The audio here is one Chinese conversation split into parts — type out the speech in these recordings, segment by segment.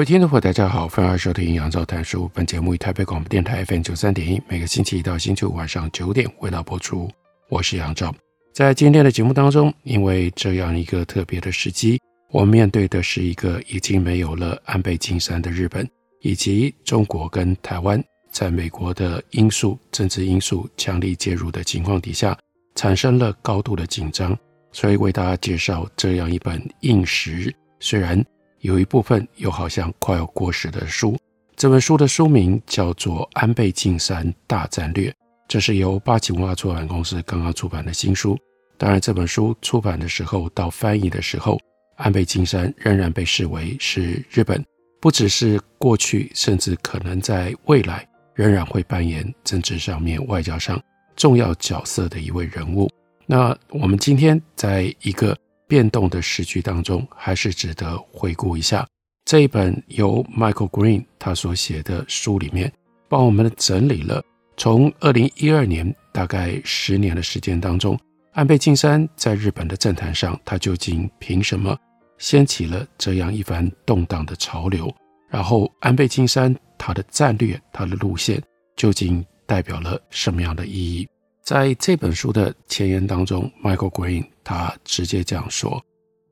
各位听众朋友，大家好，欢迎收听杨照谈书。本节目以台北广播电台 FM 九三点一，每个星期一到星期五晚上九点为大家播出。我是杨照。在今天的节目当中，因为这样一个特别的时机，我们面对的是一个已经没有了安倍晋三的日本，以及中国跟台湾在美国的因素、政治因素强力介入的情况底下，产生了高度的紧张。所以为大家介绍这样一本硬实，虽然。有一部分又好像快要过时的书，这本书的书名叫做《安倍晋三大战略》，这是由八旗文化出版公司刚刚出版的新书。当然，这本书出版的时候到翻译的时候，安倍晋三仍然被视为是日本，不只是过去，甚至可能在未来仍然会扮演政治上面、外交上重要角色的一位人物。那我们今天在一个。变动的时局当中，还是值得回顾一下这一本由 Michael Green 他所写的书里面，帮我们整理了从二零一二年大概十年的时间当中，安倍晋三在日本的政坛上，他究竟凭什么掀起了这样一番动荡的潮流？然后，安倍晋三他的战略、他的路线究竟代表了什么样的意义？在这本书的前言当中，Michael Green 他直接这样说：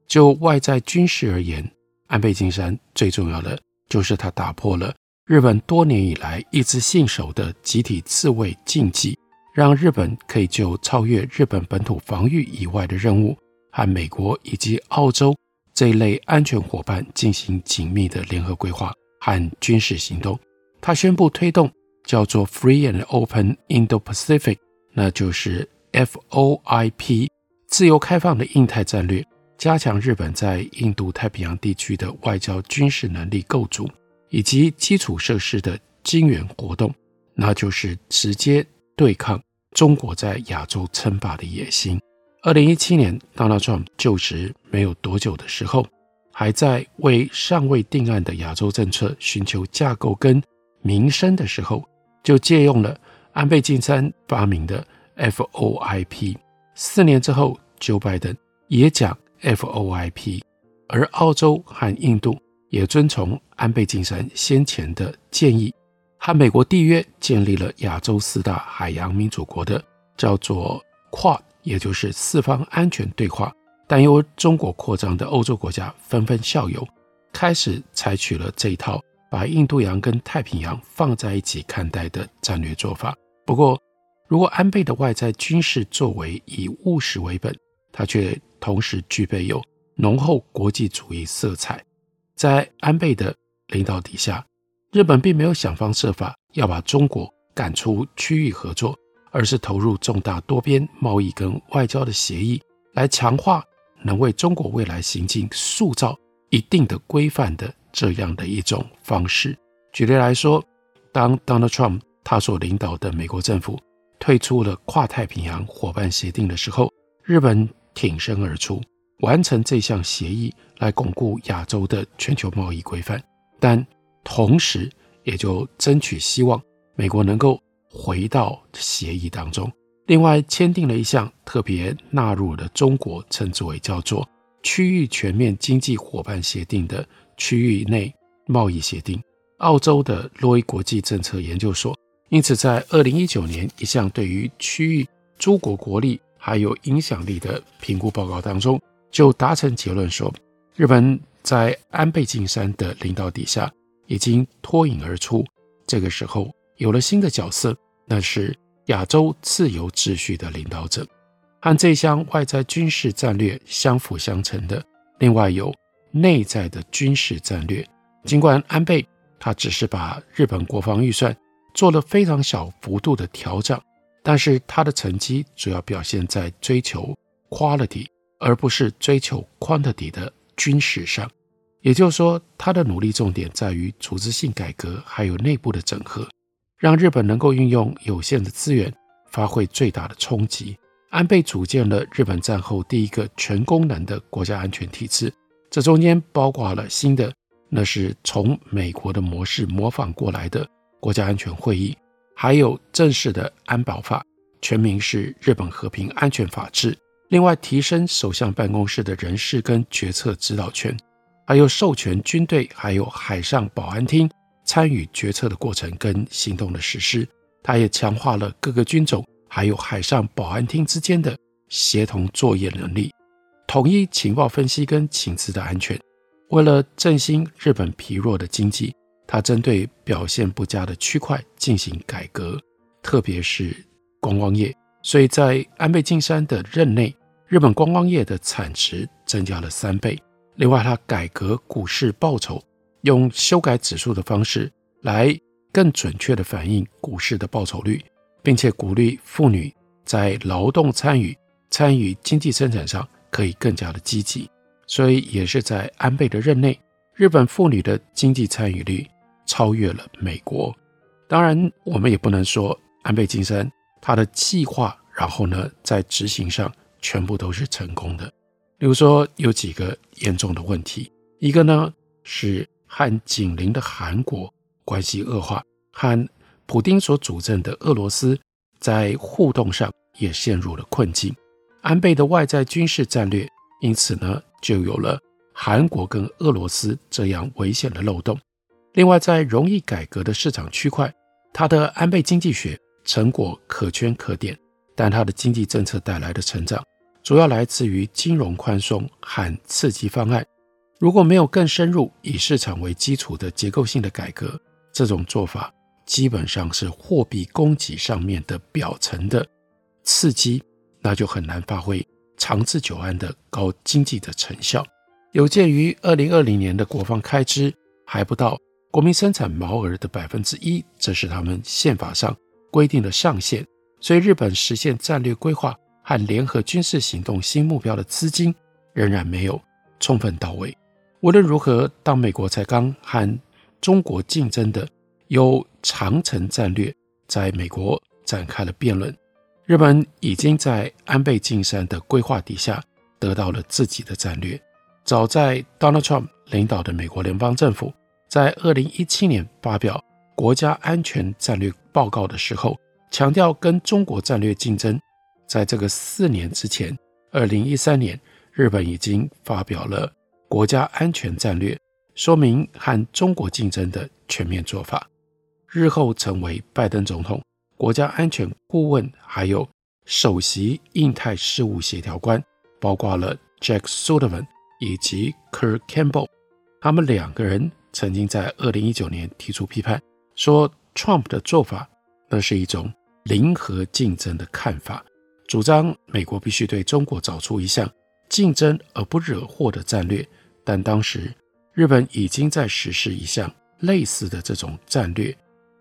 就外在军事而言，安倍晋三最重要的就是他打破了日本多年以来一直信守的集体自卫禁忌，让日本可以就超越日本本土防御以外的任务，和美国以及澳洲这一类安全伙伴进行紧密的联合规划和军事行动。他宣布推动叫做 Free and Open Indo-Pacific。那就是 FOIP 自由开放的印太战略，加强日本在印度太平洋地区的外交军事能力构筑以及基础设施的经援活动，那就是直接对抗中国在亚洲称霸的野心。二零一七年，Donald Trump 就职没有多久的时候，还在为尚未定案的亚洲政策寻求架构跟名声的时候，就借用了。安倍晋三发明的 FOIP，四年之后，Joe Biden 也讲 FOIP，而澳洲和印度也遵从安倍晋三先前的建议，和美国缔约建立了亚洲四大海洋民主国的叫做 QUAD，也就是四方安全对话。担忧中国扩张的欧洲国家纷纷效尤，开始采取了这一套把印度洋跟太平洋放在一起看待的战略做法。不过，如果安倍的外在军事作为以务实为本，他却同时具备有浓厚国际主义色彩。在安倍的领导底下，日本并没有想方设法要把中国赶出区域合作，而是投入重大多边贸易跟外交的协议，来强化能为中国未来行径塑造一定的规范的这样的一种方式。举例来说，当 Donald Trump 他所领导的美国政府退出了跨太平洋伙伴协定的时候，日本挺身而出，完成这项协议来巩固亚洲的全球贸易规范，但同时也就争取希望美国能够回到协议当中。另外，签订了一项特别纳入了中国称之为叫做区域全面经济伙伴协定的区域内贸易协定。澳洲的洛伊国际政策研究所。因此，在二零一九年一项对于区域诸国国力还有影响力的评估报告当中，就达成结论说，日本在安倍晋三的领导底下已经脱颖而出。这个时候有了新的角色，那是亚洲自由秩序的领导者。和这项外在军事战略相辅相成的，另外有内在的军事战略。尽管安倍他只是把日本国防预算。做了非常小幅度的调整，但是他的成绩主要表现在追求 quality，而不是追求 quantity 的军事上。也就是说，他的努力重点在于组织性改革，还有内部的整合，让日本能够运用有限的资源，发挥最大的冲击。安倍组建了日本战后第一个全功能的国家安全体制，这中间包括了新的，那是从美国的模式模仿过来的国家安全会议，还有正式的安保法，全名是日本和平安全法制。另外，提升首相办公室的人事跟决策指导权，还有授权军队还有海上保安厅参与决策的过程跟行动的实施。他也强化了各个军种。还有海上保安厅之间的协同作业能力，统一情报分析跟情资的安全。为了振兴日本疲弱的经济，他针对表现不佳的区块进行改革，特别是观光业。所以在安倍晋三的任内，日本观光业的产值增加了三倍。另外，他改革股市报酬，用修改指数的方式来更准确地反映股市的报酬率。并且鼓励妇女在劳动参与、参与经济生产上可以更加的积极，所以也是在安倍的任内，日本妇女的经济参与率超越了美国。当然，我们也不能说安倍晋三他的计划，然后呢在执行上全部都是成功的。比如说有几个严重的问题，一个呢是和紧邻的韩国关系恶化，和普丁所主政的俄罗斯在互动上也陷入了困境，安倍的外在军事战略因此呢就有了韩国跟俄罗斯这样危险的漏洞。另外，在容易改革的市场区块，他的安倍经济学成果可圈可点，但他的经济政策带来的成长主要来自于金融宽松和刺激方案。如果没有更深入以市场为基础的结构性的改革，这种做法。基本上是货币供给上面的表层的刺激，那就很难发挥长治久安的高经济的成效。有鉴于二零二零年的国防开支还不到国民生产毛额的百分之一，这是他们宪法上规定的上限，所以日本实现战略规划和联合军事行动新目标的资金仍然没有充分到位。无论如何，当美国才刚和中国竞争的有长城战略在美国展开了辩论，日本已经在安倍晋三的规划底下得到了自己的战略。早在 Donald Trump 领导的美国联邦政府在二零一七年发表国家安全战略报告的时候，强调跟中国战略竞争。在这个四年之前，二零一三年，日本已经发表了国家安全战略，说明和中国竞争的全面做法。日后成为拜登总统国家安全顾问，还有首席印太事务协调官，包括了 Jack Sullivan 以及 Kurt Campbell。他们两个人曾经在二零一九年提出批判，说 Trump 的做法那是一种零和竞争的看法，主张美国必须对中国找出一项竞争而不惹祸的战略。但当时日本已经在实施一项类似的这种战略。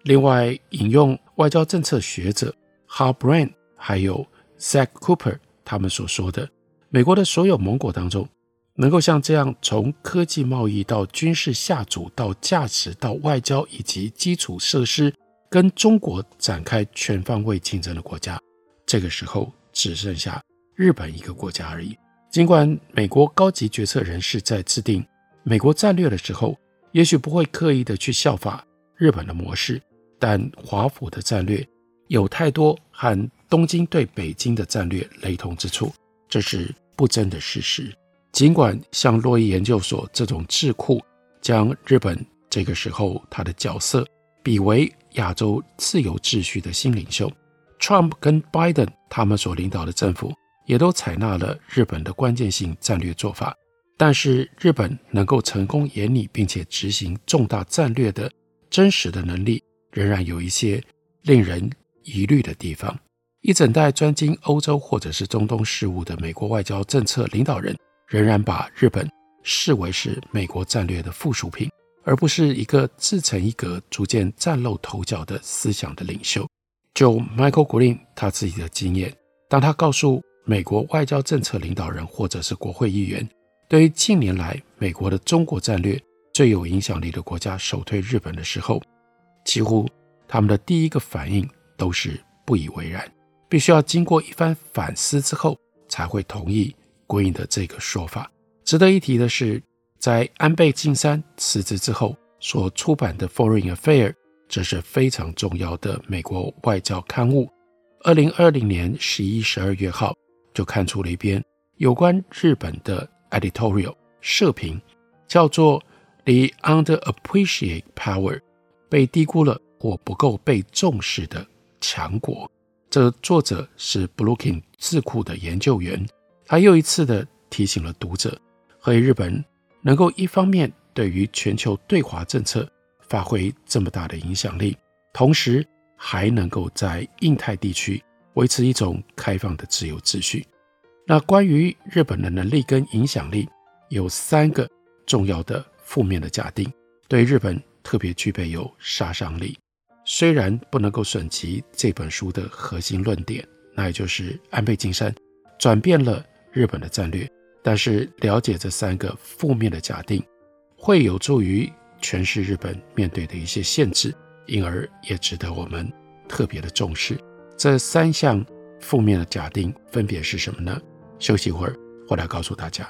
另外，引用外交政策学者 Hal Brand 还有 Zach Cooper 他们所说的，美国的所有盟国当中，能够像这样从科技贸易到军事下组到价值到外交以及基础设施跟中国展开全方位竞争的国家，这个时候只剩下日本一个国家而已。尽管美国高级决策人士在制定美国战略的时候，也许不会刻意的去效法日本的模式。但华府的战略有太多和东京对北京的战略雷同之处，这是不争的事实。尽管像洛伊研究所这种智库将日本这个时候他的角色比为亚洲自由秩序的新领袖，Trump 跟 Biden 他们所领导的政府也都采纳了日本的关键性战略做法，但是日本能够成功研拟并且执行重大战略的真实的能力。仍然有一些令人疑虑的地方。一整代专精欧洲或者是中东事务的美国外交政策领导人，仍然把日本视为是美国战略的附属品，而不是一个自成一格、逐渐崭露头角的思想的领袖。就 Michael Green 他自己的经验，当他告诉美国外交政策领导人或者是国会议员，对于近年来美国的中国战略最有影响力的国家首推日本的时候，几乎他们的第一个反应都是不以为然，必须要经过一番反思之后才会同意 Green 的这个说法。值得一提的是，在安倍晋三辞职之后所出版的《Foreign Affair》，这是非常重要的美国外交刊物。二零二零年十一、十二月号就看出了一篇有关日本的 editorial 社评，叫做《The underappreciate Power》，被低估了或不够被重视的强国。这作者是 Brookings 智库的研究员，他又一次的提醒了读者，何以日本能够一方面对于全球对华政策发挥这么大的影响力，同时还能够在印太地区维持一种开放的自由秩序。那关于日本的能力跟影响力，有三个重要的负面的假定，对日本特别具备有杀伤力。虽然不能够损及这本书的核心论点，那也就是安倍晋三转变了日本的战略，但是了解这三个负面的假定，会有助于诠释日本面对的一些限制，因而也值得我们特别的重视。这三项负面的假定分别是什么呢？休息一会儿，我来告诉大家。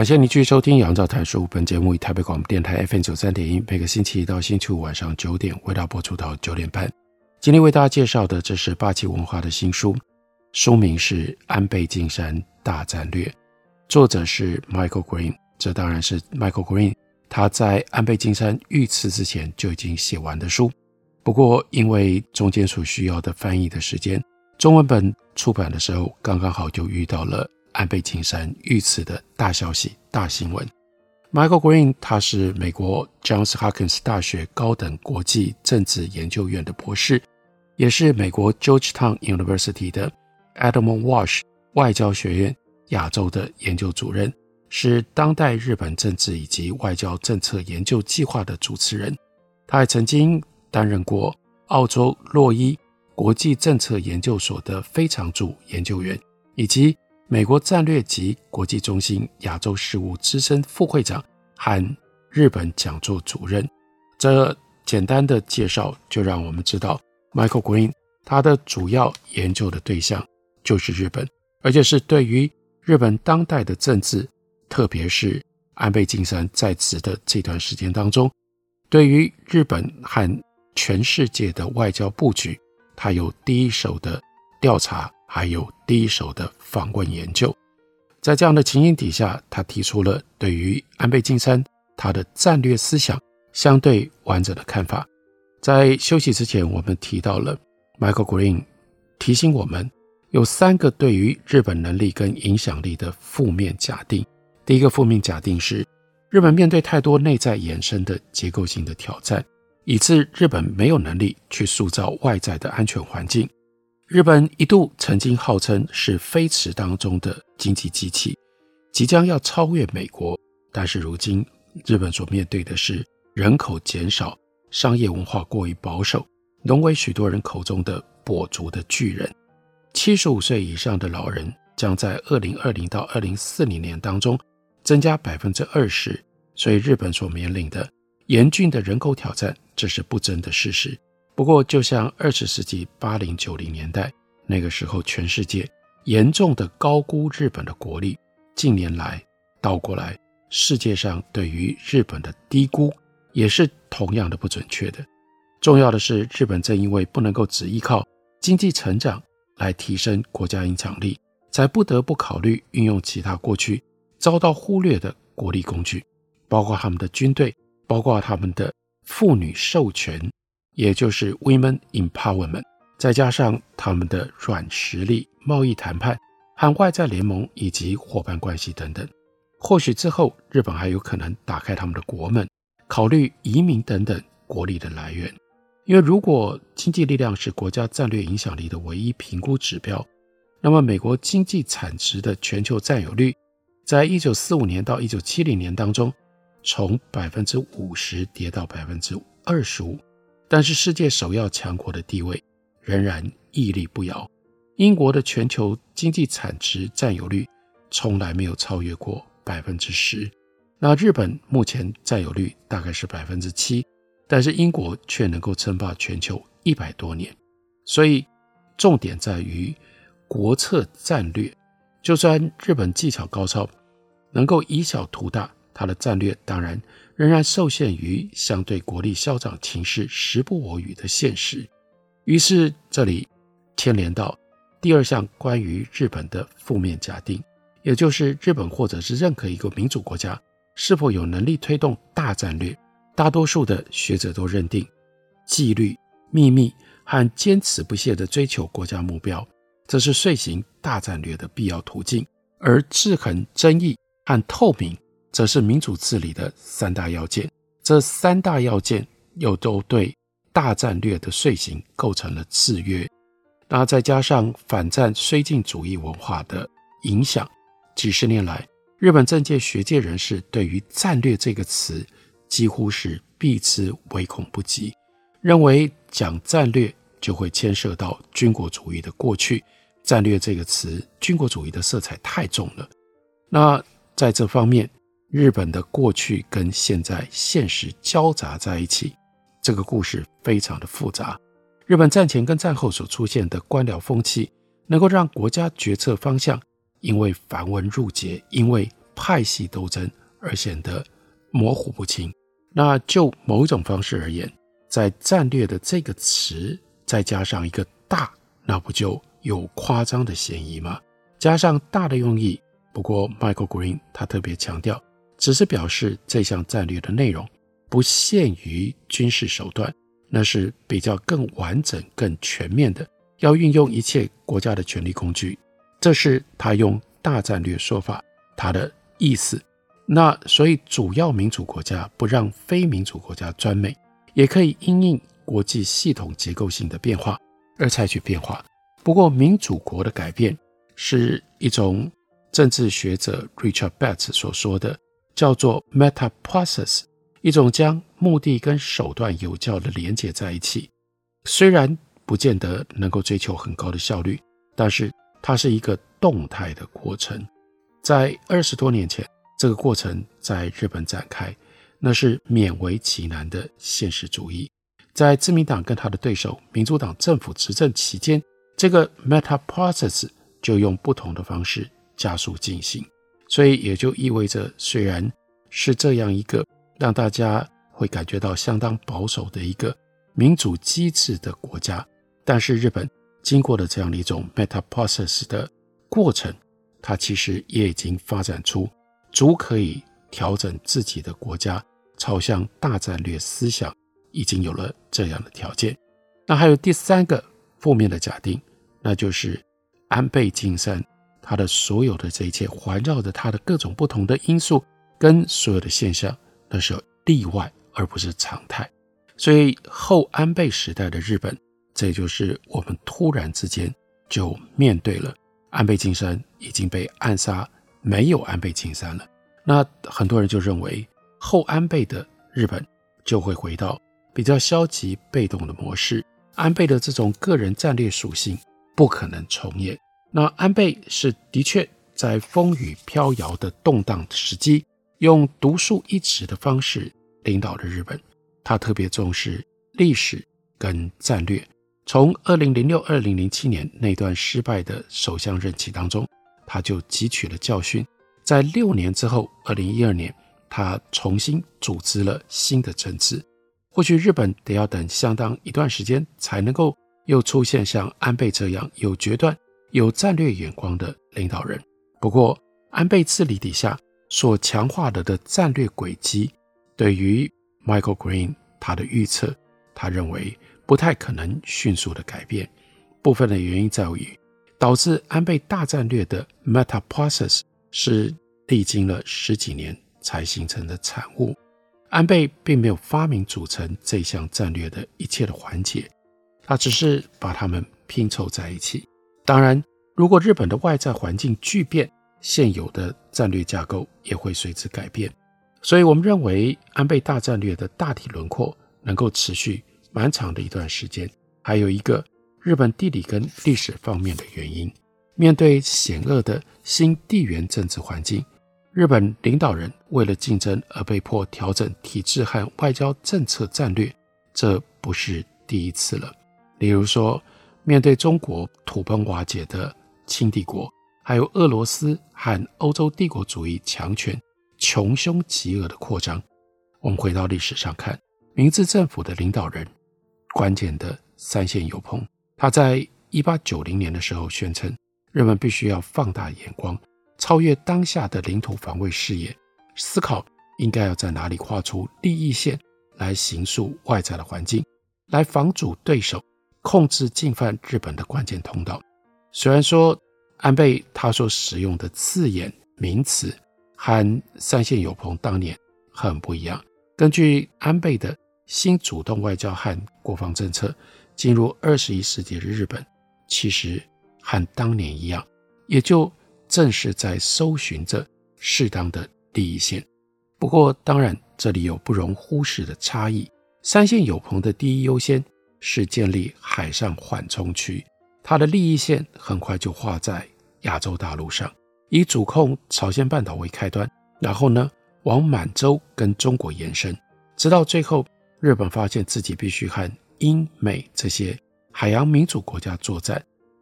感谢你继续收听《杨照谈书》。本节目以台北广播电台 FM 九三点一，每个星期一到星期五晚上九点，为大家播出到九点半。今天为大家介绍的，这是霸气文化的新书，书名是《安倍晋三大战略》，作者是 Michael Green。这当然是 Michael Green 他在安倍晋三遇刺之前就已经写完的书。不过，因为中间所需要的翻译的时间，中文本出版的时候刚刚好就遇到了。安倍晋三遇刺的大消息、大新闻。Michael Green，他是美国 Johns Hopkins 大学高等国际政治研究院的博士，也是美国 Georgetown University 的 Edmund Walsh 外交学院亚洲的研究主任，是当代日本政治以及外交政策研究计划的主持人。他还曾经担任过澳洲洛伊国际政策研究所的非常驻研究员，以及美国战略及国际中心亚洲事务资深副会长和日本讲座主任。这简单的介绍就让我们知道，Michael Green 他的主要研究的对象就是日本，而且是对于日本当代的政治，特别是安倍晋三在职的这段时间当中，对于日本和全世界的外交布局，他有第一手的调查。还有第一手的访问研究，在这样的情形底下，他提出了对于安倍晋三他的战略思想相对完整的看法。在休息之前，我们提到了 Michael Green 提醒我们有三个对于日本能力跟影响力的负面假定。第一个负面假定是，日本面对太多内在衍生的结构性的挑战，以致日本没有能力去塑造外在的安全环境。日本一度曾经号称是飞驰当中的经济机器，即将要超越美国，但是如今日本所面对的是人口减少。商业文化过于保守，沦为许多人口中的“跛足的巨人”。七十五岁以上的老人将在二零二零到二零四零年当中增加百分之二十，所以日本所面临的严峻的人口挑战，这是不争的事实。不过，就像二十世纪八零九零年代那个时候，全世界严重的高估日本的国力，近年来倒过来，世界上对于日本的低估。也是同样的不准确的。重要的是，日本正因为不能够只依靠经济成长来提升国家影响力，才不得不考虑运用其他过去遭到忽略的国力工具，包括他们的军队，包括他们的妇女授权，也就是 Women Empowerment，再加上他们的软实力、贸易谈判海外在联盟以及伙伴关系等等。或许之后，日本还有可能打开他们的国门。考虑移民等等国力的来源，因为如果经济力量是国家战略影响力的唯一评估指标，那么美国经济产值的全球占有率，在一九四五年到一九七零年当中，从百分之五十跌到百分之二十五，但是世界首要强国的地位仍然屹立不摇。英国的全球经济产值占有率从来没有超越过百分之十。那日本目前占有率大概是百分之七，但是英国却能够称霸全球一百多年，所以重点在于国策战略。就算日本技巧高超，能够以小图大，它的战略当然仍然受限于相对国力消长情势时不我与的现实。于是这里牵连到第二项关于日本的负面假定，也就是日本或者是任何一个民主国家。是否有能力推动大战略？大多数的学者都认定，纪律、秘密和坚持不懈地追求国家目标，这是遂行大战略的必要途径；而制衡争议和透明，则是民主治理的三大要件。这三大要件又都对大战略的遂行构成了制约。那再加上反战绥靖主义文化的影响，几十年来。日本政界学界人士对于“战略”这个词几乎是避之唯恐不及，认为讲战略就会牵涉到军国主义的过去。战略这个词，军国主义的色彩太重了。那在这方面，日本的过去跟现在现实交杂在一起，这个故事非常的复杂。日本战前跟战后所出现的官僚风气，能够让国家决策方向。因为繁文缛节，因为派系斗争而显得模糊不清。那就某一种方式而言，在战略的这个词再加上一个大，那不就有夸张的嫌疑吗？加上大的用意，不过 Michael Green 他特别强调，只是表示这项战略的内容不限于军事手段，那是比较更完整、更全面的，要运用一切国家的权力工具。这是他用大战略说法，他的意思。那所以主要民主国家不让非民主国家专美，也可以因应国际系统结构性的变化而采取变化。不过民主国的改变是一种政治学者 Richard Betts 所说的，叫做 meta process，一种将目的跟手段有效的连接在一起。虽然不见得能够追求很高的效率，但是。它是一个动态的过程，在二十多年前，这个过程在日本展开，那是勉为其难的现实主义。在自民党跟他的对手民主党政府执政期间，这个 meta process 就用不同的方式加速进行。所以也就意味着，虽然是这样一个让大家会感觉到相当保守的一个民主机制的国家，但是日本。经过了这样的一种 meta process 的过程，它其实也已经发展出足可以调整自己的国家朝向大战略思想已经有了这样的条件。那还有第三个负面的假定，那就是安倍晋三他的所有的这一切环绕着他的各种不同的因素跟所有的现象，那是例外而不是常态。所以后安倍时代的日本，这就是我们突然之间就面对了安倍晋三已经被暗杀，没有安倍晋三了。那很多人就认为后安倍的日本就会回到比较消极被动的模式，安倍的这种个人战略属性不可能重演。那安倍是的确在风雨飘摇的动荡时机，用独树一帜的方式领导了日本。他特别重视历史跟战略，从二零零六、二零零七年那段失败的首相任期当中，他就汲取了教训。在六年之后，二零一二年，他重新组织了新的政治。或许日本得要等相当一段时间，才能够又出现像安倍这样有决断、有战略眼光的领导人。不过，安倍治理底下所强化了的战略轨迹，对于 Michael Green 他的预测，他认为不太可能迅速的改变。部分的原因在于，导致安倍大战略的 Meta Process 是历经了十几年才形成的产物。安倍并没有发明组成这项战略的一切的环节，他只是把它们拼凑在一起。当然，如果日本的外在环境巨变，现有的战略架构也会随之改变。所以，我们认为安倍大战略的大体轮廓能够持续蛮长的一段时间。还有一个日本地理跟历史方面的原因，面对险恶的新地缘政治环境，日本领导人为了竞争而被迫调整体制和外交政策战略，这不是第一次了。例如说，面对中国土崩瓦解的清帝国，还有俄罗斯和欧洲帝国主义强权。穷凶极恶的扩张，我们回到历史上看，明治政府的领导人，关键的三线有朋，他在一八九零年的时候宣称，人们必须要放大眼光，超越当下的领土防卫事业，思考应该要在哪里画出利益线，来形塑外在的环境，来防阻对手控制进犯日本的关键通道。虽然说安倍他所使用的字眼名词，和三线友朋当年很不一样。根据安倍的新主动外交和国防政策，进入二十一世纪的日本，其实和当年一样，也就正是在搜寻着适当的利益线。不过，当然这里有不容忽视的差异。三线友朋的第一优先是建立海上缓冲区，它的利益线很快就画在亚洲大陆上。以主控朝鲜半岛为开端，然后呢，往满洲跟中国延伸，直到最后，日本发现自己必须和英美这些海洋民主国家作战，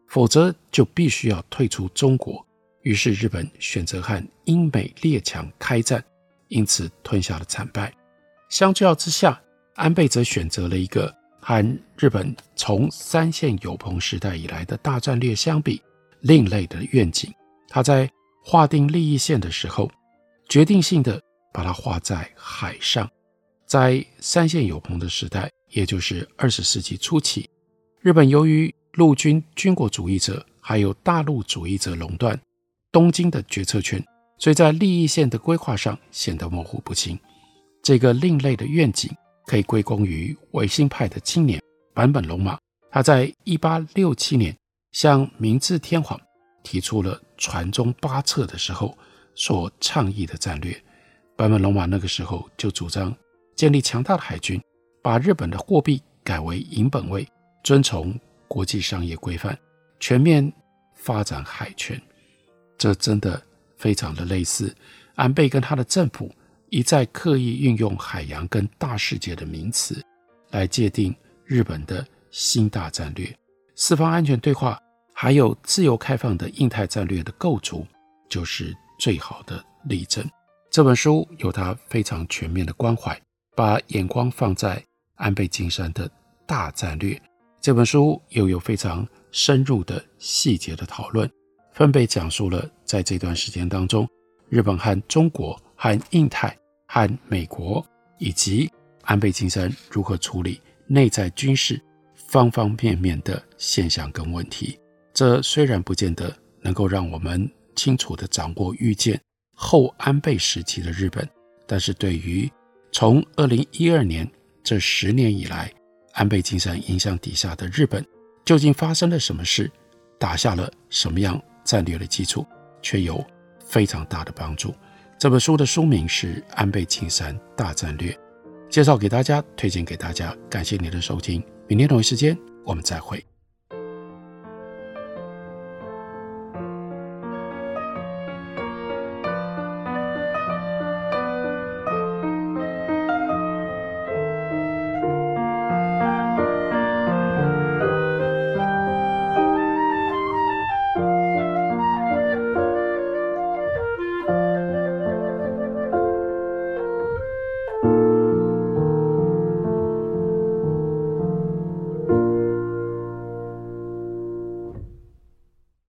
否则就必须要退出中国。于是日本选择和英美列强开战，因此吞下了惨败。相较之下，安倍则选择了一个和日本从三线友朋时代以来的大战略相比另类的愿景，他在。划定利益线的时候，决定性的把它画在海上。在三线友朋的时代，也就是二十世纪初期，日本由于陆军军国主义者还有大陆主义者垄断东京的决策权，所以在利益线的规划上显得模糊不清。这个另类的愿景可以归功于维新派的青年坂本龙马，他在一八六七年向明治天皇。提出了传宗八策的时候所倡议的战略，坂本龙马那个时候就主张建立强大的海军，把日本的货币改为银本位，遵从国际商业规范，全面发展海权。这真的非常的类似安倍跟他的政府一再刻意运用海洋跟大世界的名词来界定日本的新大战略，四方安全对话。还有自由开放的印太战略的构筑，就是最好的例证。这本书有它非常全面的关怀，把眼光放在安倍晋三的大战略。这本书又有非常深入的细节的讨论，分别讲述了在这段时间当中，日本和中国、和印太、和美国以及安倍晋三如何处理内在军事方方面面的现象跟问题。这虽然不见得能够让我们清楚地掌握预见后安倍时期的日本，但是对于从二零一二年这十年以来，安倍晋三影响底下的日本究竟发生了什么事，打下了什么样战略的基础，却有非常大的帮助。这本书的书名是《安倍晋三大战略》，介绍给大家，推荐给大家。感谢您的收听，明天同一时间我们再会。